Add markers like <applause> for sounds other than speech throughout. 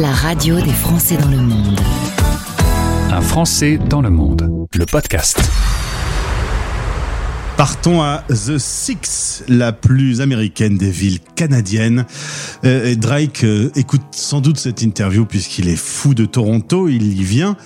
la radio des Français dans le monde. Un Français dans le monde, le podcast. Partons à The Six, la plus américaine des villes canadiennes. Euh, et Drake euh, écoute sans doute cette interview puisqu'il est fou de Toronto, il y vient.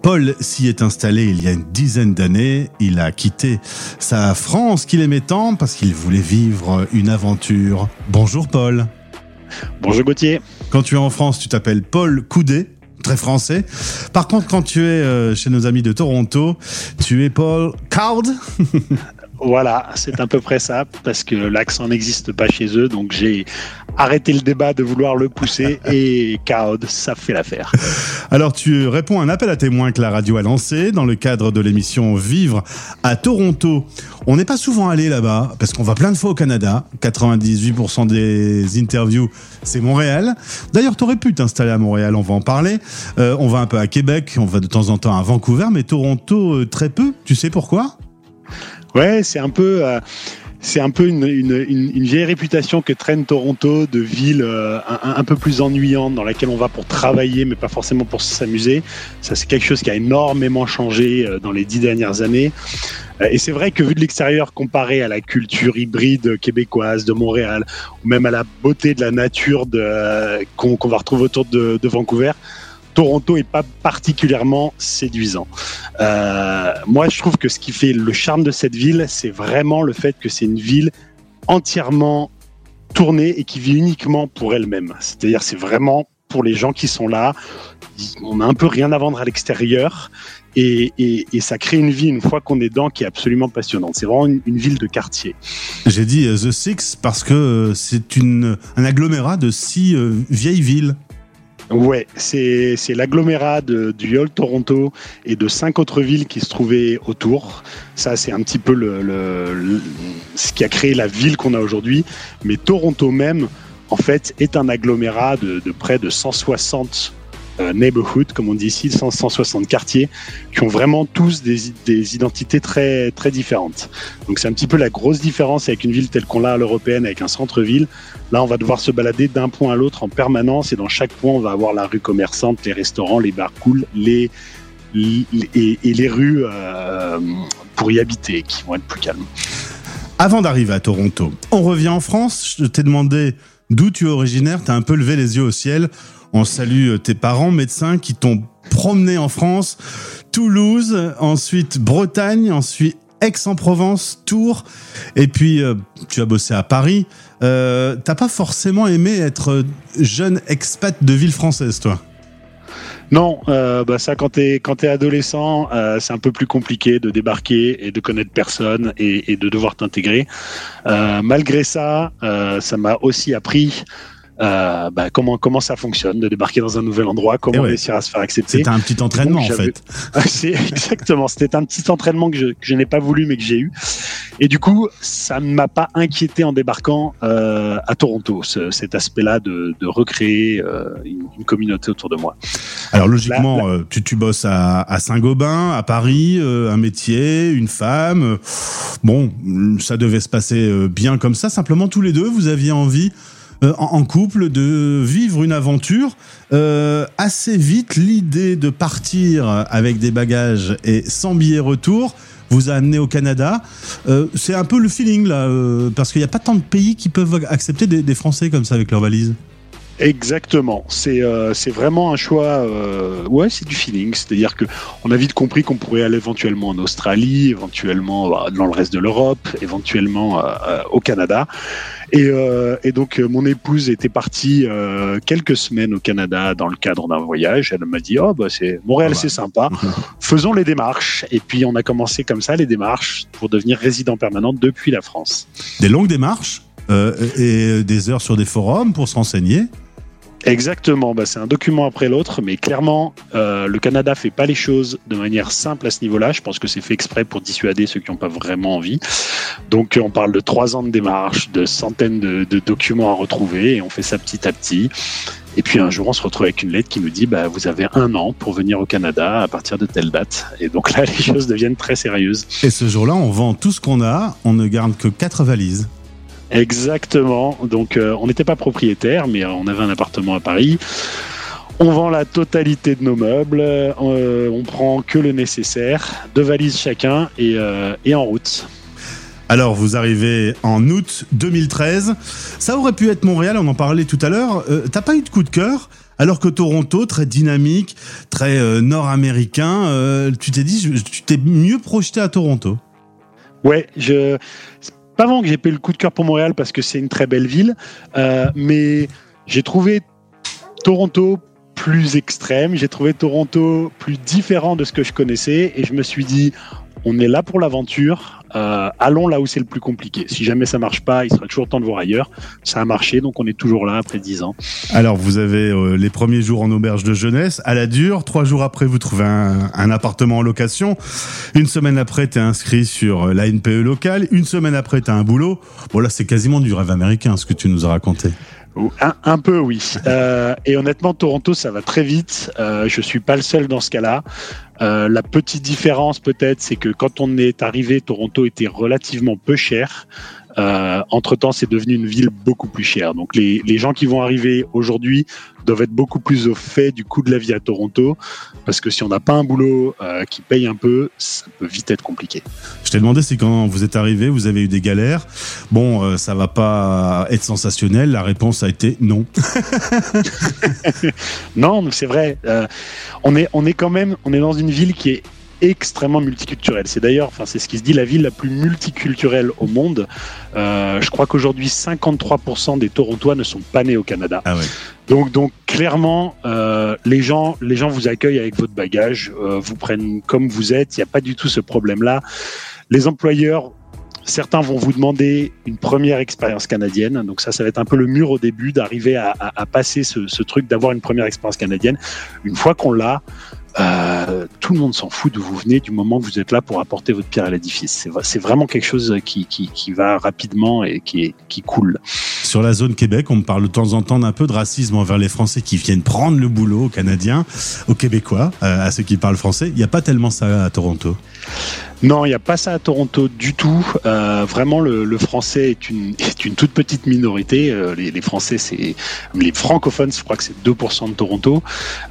Paul s'y est installé il y a une dizaine d'années. Il a quitté sa France qu'il aimait tant parce qu'il voulait vivre une aventure. Bonjour Paul. Bonjour Gauthier. Quand tu es en France, tu t'appelles Paul Coudet très français. Par contre, quand tu es euh, chez nos amis de Toronto, tu es Paul Card. <laughs> Voilà, c'est à peu près ça, parce que l'accent n'existe pas chez eux, donc j'ai arrêté le débat de vouloir le pousser <laughs> et Card, ça fait l'affaire. Alors tu réponds à un appel à témoins que la radio a lancé dans le cadre de l'émission Vivre à Toronto. On n'est pas souvent allé là-bas, parce qu'on va plein de fois au Canada. 98% des interviews, c'est Montréal. D'ailleurs, tu aurais pu t'installer à Montréal, on va en parler. Euh, on va un peu à Québec, on va de temps en temps à Vancouver, mais Toronto, euh, très peu. Tu sais pourquoi? Ouais, c'est un peu. Euh, c'est un peu une, une, une, vieille réputation que traîne Toronto de ville euh, un, peu plus ennuyante dans laquelle on va pour travailler mais pas forcément pour s'amuser. Ça c'est quelque chose qui a énormément changé euh, dans les dix dernières années. Et c'est vrai que vu de l'extérieur comparé à la culture hybride québécoise de Montréal ou même à la beauté de la nature qu'on va retrouver autour de, de Vancouver, Toronto est pas particulièrement séduisant. Euh, moi, je trouve que ce qui fait le charme de cette ville, c'est vraiment le fait que c'est une ville entièrement tournée et qui vit uniquement pour elle-même. C'est-à-dire, c'est vraiment pour les gens qui sont là. On n'a un peu rien à vendre à l'extérieur. Et, ça crée une vie une fois qu'on est dedans qui est absolument passionnante. C'est vraiment une, une, ville de quartier. J'ai dit euh, The Six parce que euh, c'est un agglomérat de six vieilles villes. Ouais, c'est l'agglomérat du Old Toronto et de cinq autres villes qui se trouvaient autour. Ça, c'est un petit peu le, le, ce qui a créé la ville qu'on a aujourd'hui. Mais Toronto même, en fait, est un agglomérat de, de près de 160 euh, neighborhood, comme on dit ici, 160 quartiers, qui ont vraiment tous des, des identités très, très différentes. Donc c'est un petit peu la grosse différence avec une ville telle qu'on l'a à l'européenne, avec un centre-ville. Là, on va devoir se balader d'un point à l'autre en permanence, et dans chaque point, on va avoir la rue commerçante, les restaurants, les bars cool, les, les et, les rues euh, pour y habiter, qui vont être plus calmes. Avant d'arriver à Toronto, on revient en France. Je t'ai demandé d'où tu es originaire. Tu as un peu levé les yeux au ciel. On salue tes parents médecins qui t'ont promené en France, Toulouse, ensuite Bretagne, ensuite Aix-en-Provence, Tours, et puis euh, tu as bossé à Paris. Euh, T'as pas forcément aimé être jeune expat de ville française, toi? Non, euh, bah ça quand t'es quand es adolescent, euh, c'est un peu plus compliqué de débarquer et de connaître personne et, et de devoir t'intégrer. Euh, malgré ça, ça m'a aussi appris euh, bah, comment comment ça fonctionne de débarquer dans un nouvel endroit, comment ouais. réussir à se faire accepter? C'était un petit entraînement Donc, en fait. <laughs> C'est exactement, c'était un petit entraînement que je, que je n'ai pas voulu mais que j'ai eu. Et du coup, ça ne m'a pas inquiété en débarquant euh, à Toronto, ce, cet aspect-là de, de recréer euh, une, une, communauté autour de moi. Alors logiquement. Tu, tu bosses à, à Saint-Gobain, à Paris, un métier, une femme. Bon, ça devait se passer bien comme ça. Simplement, tous les deux, vous aviez envie euh, en, couple, de vivre une aventure. Euh, assez vite, l'idée de partir avec des bagages et sans billet retour vous a amené au Canada. Euh, c'est un peu le feeling là, euh, parce qu'il n'y a pas tant de pays qui peuvent accepter des, des Français comme ça avec leurs valises. Exactement. C'est euh, vraiment un choix. Euh, ouais, c'est du feeling. C'est-à-dire que on a vite compris qu'on pourrait aller éventuellement en Australie, éventuellement bah, dans le reste de l'Europe, éventuellement euh, au Canada. Et, euh, et, donc mon épouse était partie euh, quelques semaines au Canada dans le cadre d'un voyage. Elle m'a dit oh bah c'est Montréal, ah bah. c'est sympa. <laughs> Faisons les démarches. Et puis on a commencé comme ça les démarches pour devenir résident permanent depuis la France. Des longues démarches euh, et des heures sur des forums pour se renseigner. Exactement, bah, c'est un document après l'autre, mais clairement, euh, le Canada fait pas les choses de manière simple à ce niveau-là. Je pense que c'est fait exprès pour dissuader ceux qui n'ont pas vraiment envie. Donc, on parle de trois ans de démarche, de centaines de, documents à retrouver, et on fait ça petit à petit. Et puis un jour, on se retrouve avec une lettre qui nous dit bah, vous avez un an pour venir au Canada à partir de telle date. Et donc là, <laughs> les choses deviennent très sérieuses. Et ce jour-là, on vend tout ce qu'on a, on ne garde que quatre valises. Exactement. Donc, euh, on n'était pas propriétaire, mais euh, on avait un appartement à Paris. On vend la totalité de nos meubles, euh, on prend que le nécessaire, deux valises chacun et, euh, et en route. Alors, vous arrivez en août 2013. Ça aurait pu être Montréal, on en parlait tout à l'heure. Euh, T'as pas eu de coup de cœur? Alors que Toronto, très dynamique, très nord-américain, tu t'es dit, tu t'es mieux projeté à Toronto? Ouais, je. Pas vraiment que j'ai payé le coup de cœur pour Montréal parce que c'est une très belle ville, euh, mais j'ai trouvé Toronto plus extrême, j'ai trouvé Toronto plus différent de ce que je connaissais et je me suis dit, on est là pour l'aventure, euh, allons là où c'est le plus compliqué. Si jamais ça marche pas, il sera toujours temps de voir ailleurs. Ça a marché, donc on est toujours là après 10 ans. Alors, vous avez euh, les premiers jours en auberge de jeunesse, à la dure. Trois jours après, vous trouvez un, un appartement en location. Une semaine après, t'es inscrit sur euh, la NPE locale. Une semaine après, t'as un boulot. Bon, là, c'est quasiment du rêve américain, ce que tu nous as raconté. Un, un peu, oui. Euh, et honnêtement, Toronto, ça va très vite. Euh, je suis pas le seul dans ce cas-là. Euh, la petite différence, peut-être, c'est que quand on est arrivé, Toronto était relativement peu cher. Euh, entre temps, c'est devenu une ville beaucoup plus chère. Donc, les, les gens qui vont arriver aujourd'hui doivent être beaucoup plus au fait du coût de la vie à Toronto, parce que si on n'a pas un boulot euh, qui paye un peu, ça peut vite être compliqué. Je t'ai demandé si quand vous êtes arrivé, vous avez eu des galères. Bon, euh, ça va pas être sensationnel. La réponse a été non. <laughs> Non, c'est vrai. On est, on est quand même, on est dans une ville qui est extrêmement multiculturelle. C'est d'ailleurs, enfin, c'est ce qui se dit, la ville la plus multiculturelle au monde. Euh, je crois qu'aujourd'hui, 53% des Torontois ne sont pas nés au Canada. Ah ouais. Donc, donc clairement, euh, les gens, les gens vous accueillent avec votre bagage, euh, vous prennent comme vous êtes. Il n'y a pas du tout ce problème-là. Les employeurs Certains vont vous demander une première expérience canadienne. Donc ça, ça va être un peu le mur au début d'arriver à, à- à passer ce, ce truc d'avoir une première expérience canadienne. Une fois qu'on l'a, euh, tout le monde s'en fout d'où vous venez du moment que vous êtes là pour apporter votre pierre à l'édifice. C'est vraiment quelque chose qui, qui, qui va rapidement et qui, est, qui coule. Sur la zone Québec, on me parle de temps en temps d'un peu de racisme envers les Français qui viennent prendre le boulot aux Canadiens, aux Québécois, euh, à ceux qui parlent français. Il n'y a pas tellement ça à Toronto. Non, il n'y a pas ça à Toronto du tout. Euh, vraiment, le, le français est une, <laughs> est une toute petite minorité. Euh, les, les Français, c'est les francophones, je crois que c'est 2% de Toronto.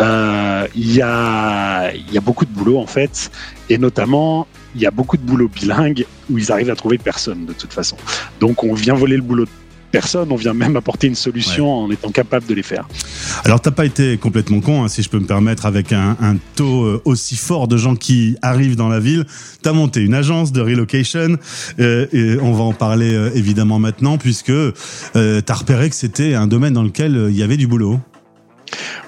Euh, Il y, a, il y a beaucoup de boulot en fait, et notamment il y a beaucoup de boulot bilingue où ils arrivent à trouver personne de toute façon. Donc on vient voler le boulot de personne, on vient même apporter une solution en étant capable de les faire. Alors, t'as pas été complètement con, hein, si je peux me permettre, avec un, un taux euh, aussi fort de gens qui arrivent dans la ville. T'as monté une agence de relocation, euh, et on va en parler euh, évidemment maintenant, puisque euh, t'as repéré que c'était un domaine dans lequel il y avait du boulot.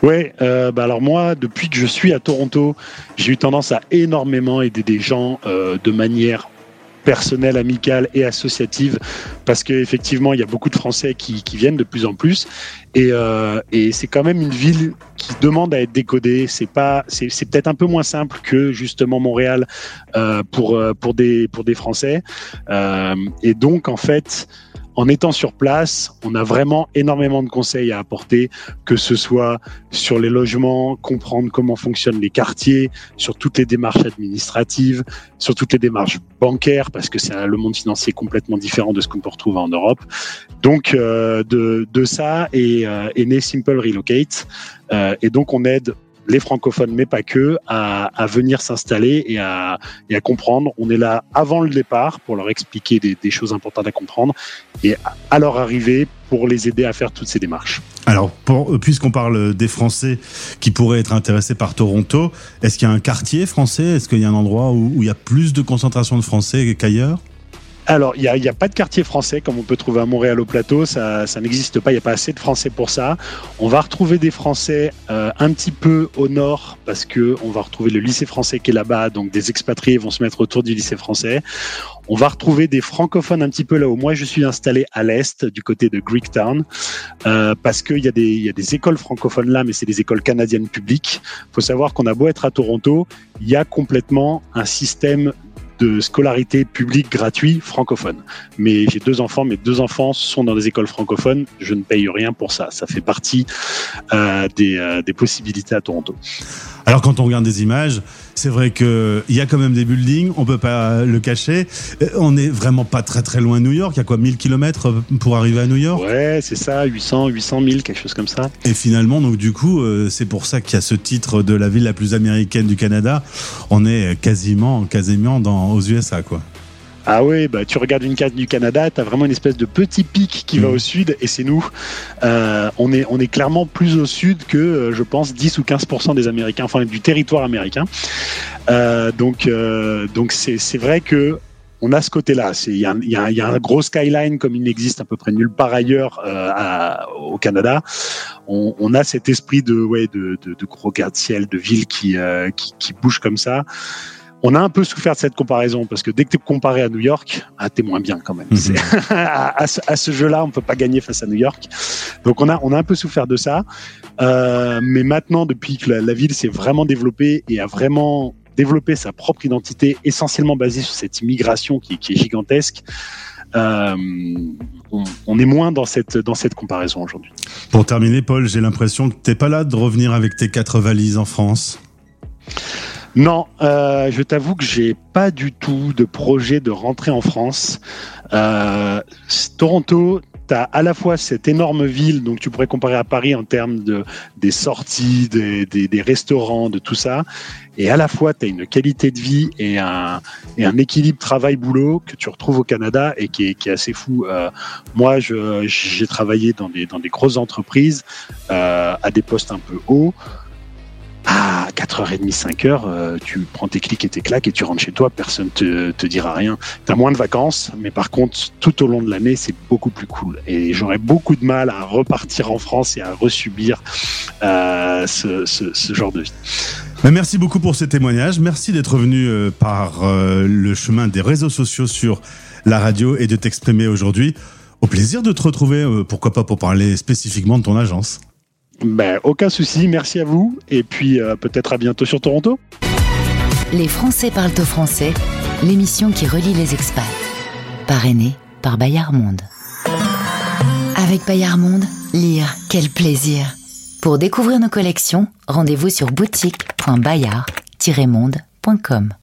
Ouais, euh, bah alors moi, depuis que je suis à Toronto, j'ai eu tendance à énormément aider des gens euh, de manière personnelle, amicale et associative, parce qu'effectivement, il y a beaucoup de Français qui, qui viennent de plus en plus, et, euh, et c'est quand même une ville qui demande à être décodée. C'est pas, c'est, c'est peut-être un peu moins simple que justement Montréal euh, pour pour des pour des Français, et donc en fait. En étant sur place, on a vraiment énormément de conseils à apporter, que ce soit sur les logements, comprendre comment fonctionnent les quartiers, sur toutes les démarches administratives, sur toutes les démarches bancaires, parce que c'est le monde financier complètement différent de ce qu'on peut retrouver en Europe. Donc, euh, de, ça est, euh, né Simple Relocate. Euh, et donc, on aide les francophones, mais pas que, à, venir s'installer et à, comprendre. On est là avant le départ pour leur expliquer des, choses importantes à comprendre et à- leur arrivée pour les aider à faire toutes ces démarches. Alors, euh, puisqu'on parle des Français qui pourraient être intéressés par Toronto, est-ce qu'il y a un quartier français? Est-ce qu'il y a un endroit où, où il y a plus de concentration de Français qu'ailleurs? Alors, il n'y a, y a pas de quartier français comme on peut trouver à Montréal au plateau, ça, ça n'existe pas, il n'y a pas assez de Français pour ça. On va retrouver des Français euh, un petit peu au nord parce que on va retrouver le lycée français qui est là-bas, donc des expatriés vont se mettre autour du lycée français. On va retrouver des francophones un petit peu là où moi je suis installé à l'est, du côté de Greektown, euh, parce qu'il y, y a des écoles francophones là, mais c'est des écoles canadiennes publiques. Il faut savoir qu'on a beau être à Toronto, il y a complètement un système de scolarité publique gratuit francophone. Mais j'ai deux enfants, mes deux enfants sont dans des écoles francophones, je ne paye rien pour ça. Ça fait partie euh, des, euh, des possibilités à Toronto. Alors quand on regarde des images, c'est vrai qu'il y a quand même des buildings, on peut pas le cacher. Euh, on n'est vraiment pas très très loin de New York. Il y a quoi, 1000 km pour arriver à New York? Ouais, c'est ça, 800, 800 000, quelque chose comme ça. Et finalement, donc du coup, c'est pour ça qu'il y a ce titre de la ville la plus américaine du Canada. On est quasiment, quasiment dans, aux USA, quoi. Ah oui, bah, tu regardes une carte du Canada, tu as vraiment une espèce de petit pic qui va Mhm. au sud et c'est nous. Euh, on, est, on est clairement plus au sud que, euh, je pense, 10 ou 15% des Américains, enfin du territoire américain. Euh, donc euh, donc c'est c'est vrai que on a ce côté-là. Il y, a un- il y, a un- il y a un gros skyline comme il n'existe à peu près nulle part ailleurs euh, à- au Canada. On, on a cet esprit de, ouais, de, de, de gros gratte-ciel, de ville qui, euh, qui, qui bouge comme ça. On a un peu souffert de cette comparaison parce que dès que tu es comparé à New York, ah, t'es moins bien quand même. Mhm. <laughs> À, à ce, jeu-là, on peut pas gagner face à New York. Donc on a, on a un peu souffert de ça. Euh, mais maintenant, depuis que la, la ville s'est vraiment développée et a vraiment développé sa propre identité, essentiellement basée sur cette immigration qui, qui est gigantesque, euh, on, on est moins dans cette, dans cette comparaison aujourd'hui. Pour terminer, Paul, j'ai l'impression que t'es pas là de revenir avec tes quatre valises en France? Non, euh, je t'avoue que j'ai pas du tout de projet de rentrer en France. Euh, Toronto, tu as à la fois cette énorme ville, donc tu pourrais comparer à Paris en termes de, des sorties, des, des, des restaurants, de tout ça, et à la fois tu as une qualité de vie et un, et un équilibre travail-boulot que tu retrouves au Canada et qui est, qui est assez fou. Euh, moi, j'ai travaillé dans des, dans des grosses entreprises euh, à des postes un peu hauts. À 4h30, 5h, euh, tu prends tes clics et tes claques et tu rentres chez toi, personne te, te dira rien. Tu as moins de vacances, mais par contre, tout au long de l'année, c'est beaucoup plus cool. Et j'aurais beaucoup de mal à repartir en France et à resubir euh, ce, ce, genre de vie. Merci beaucoup pour ces témoignages. Merci d'être venu euh, par le chemin des réseaux sociaux sur la radio et de t'exprimer aujourd'hui. Au plaisir de te retrouver, pourquoi pas pour parler spécifiquement de ton agence. Ben, aucun souci, merci à vous. Et puis euh, peut-être à bientôt sur Toronto. Les Français parlent au français, l'émission qui relie les expats. Parrainée par Bayard Monde. Avec Bayard Monde, lire, quel plaisir. Pour découvrir nos collections, rendez-vous sur boutique.bayard-monde.com.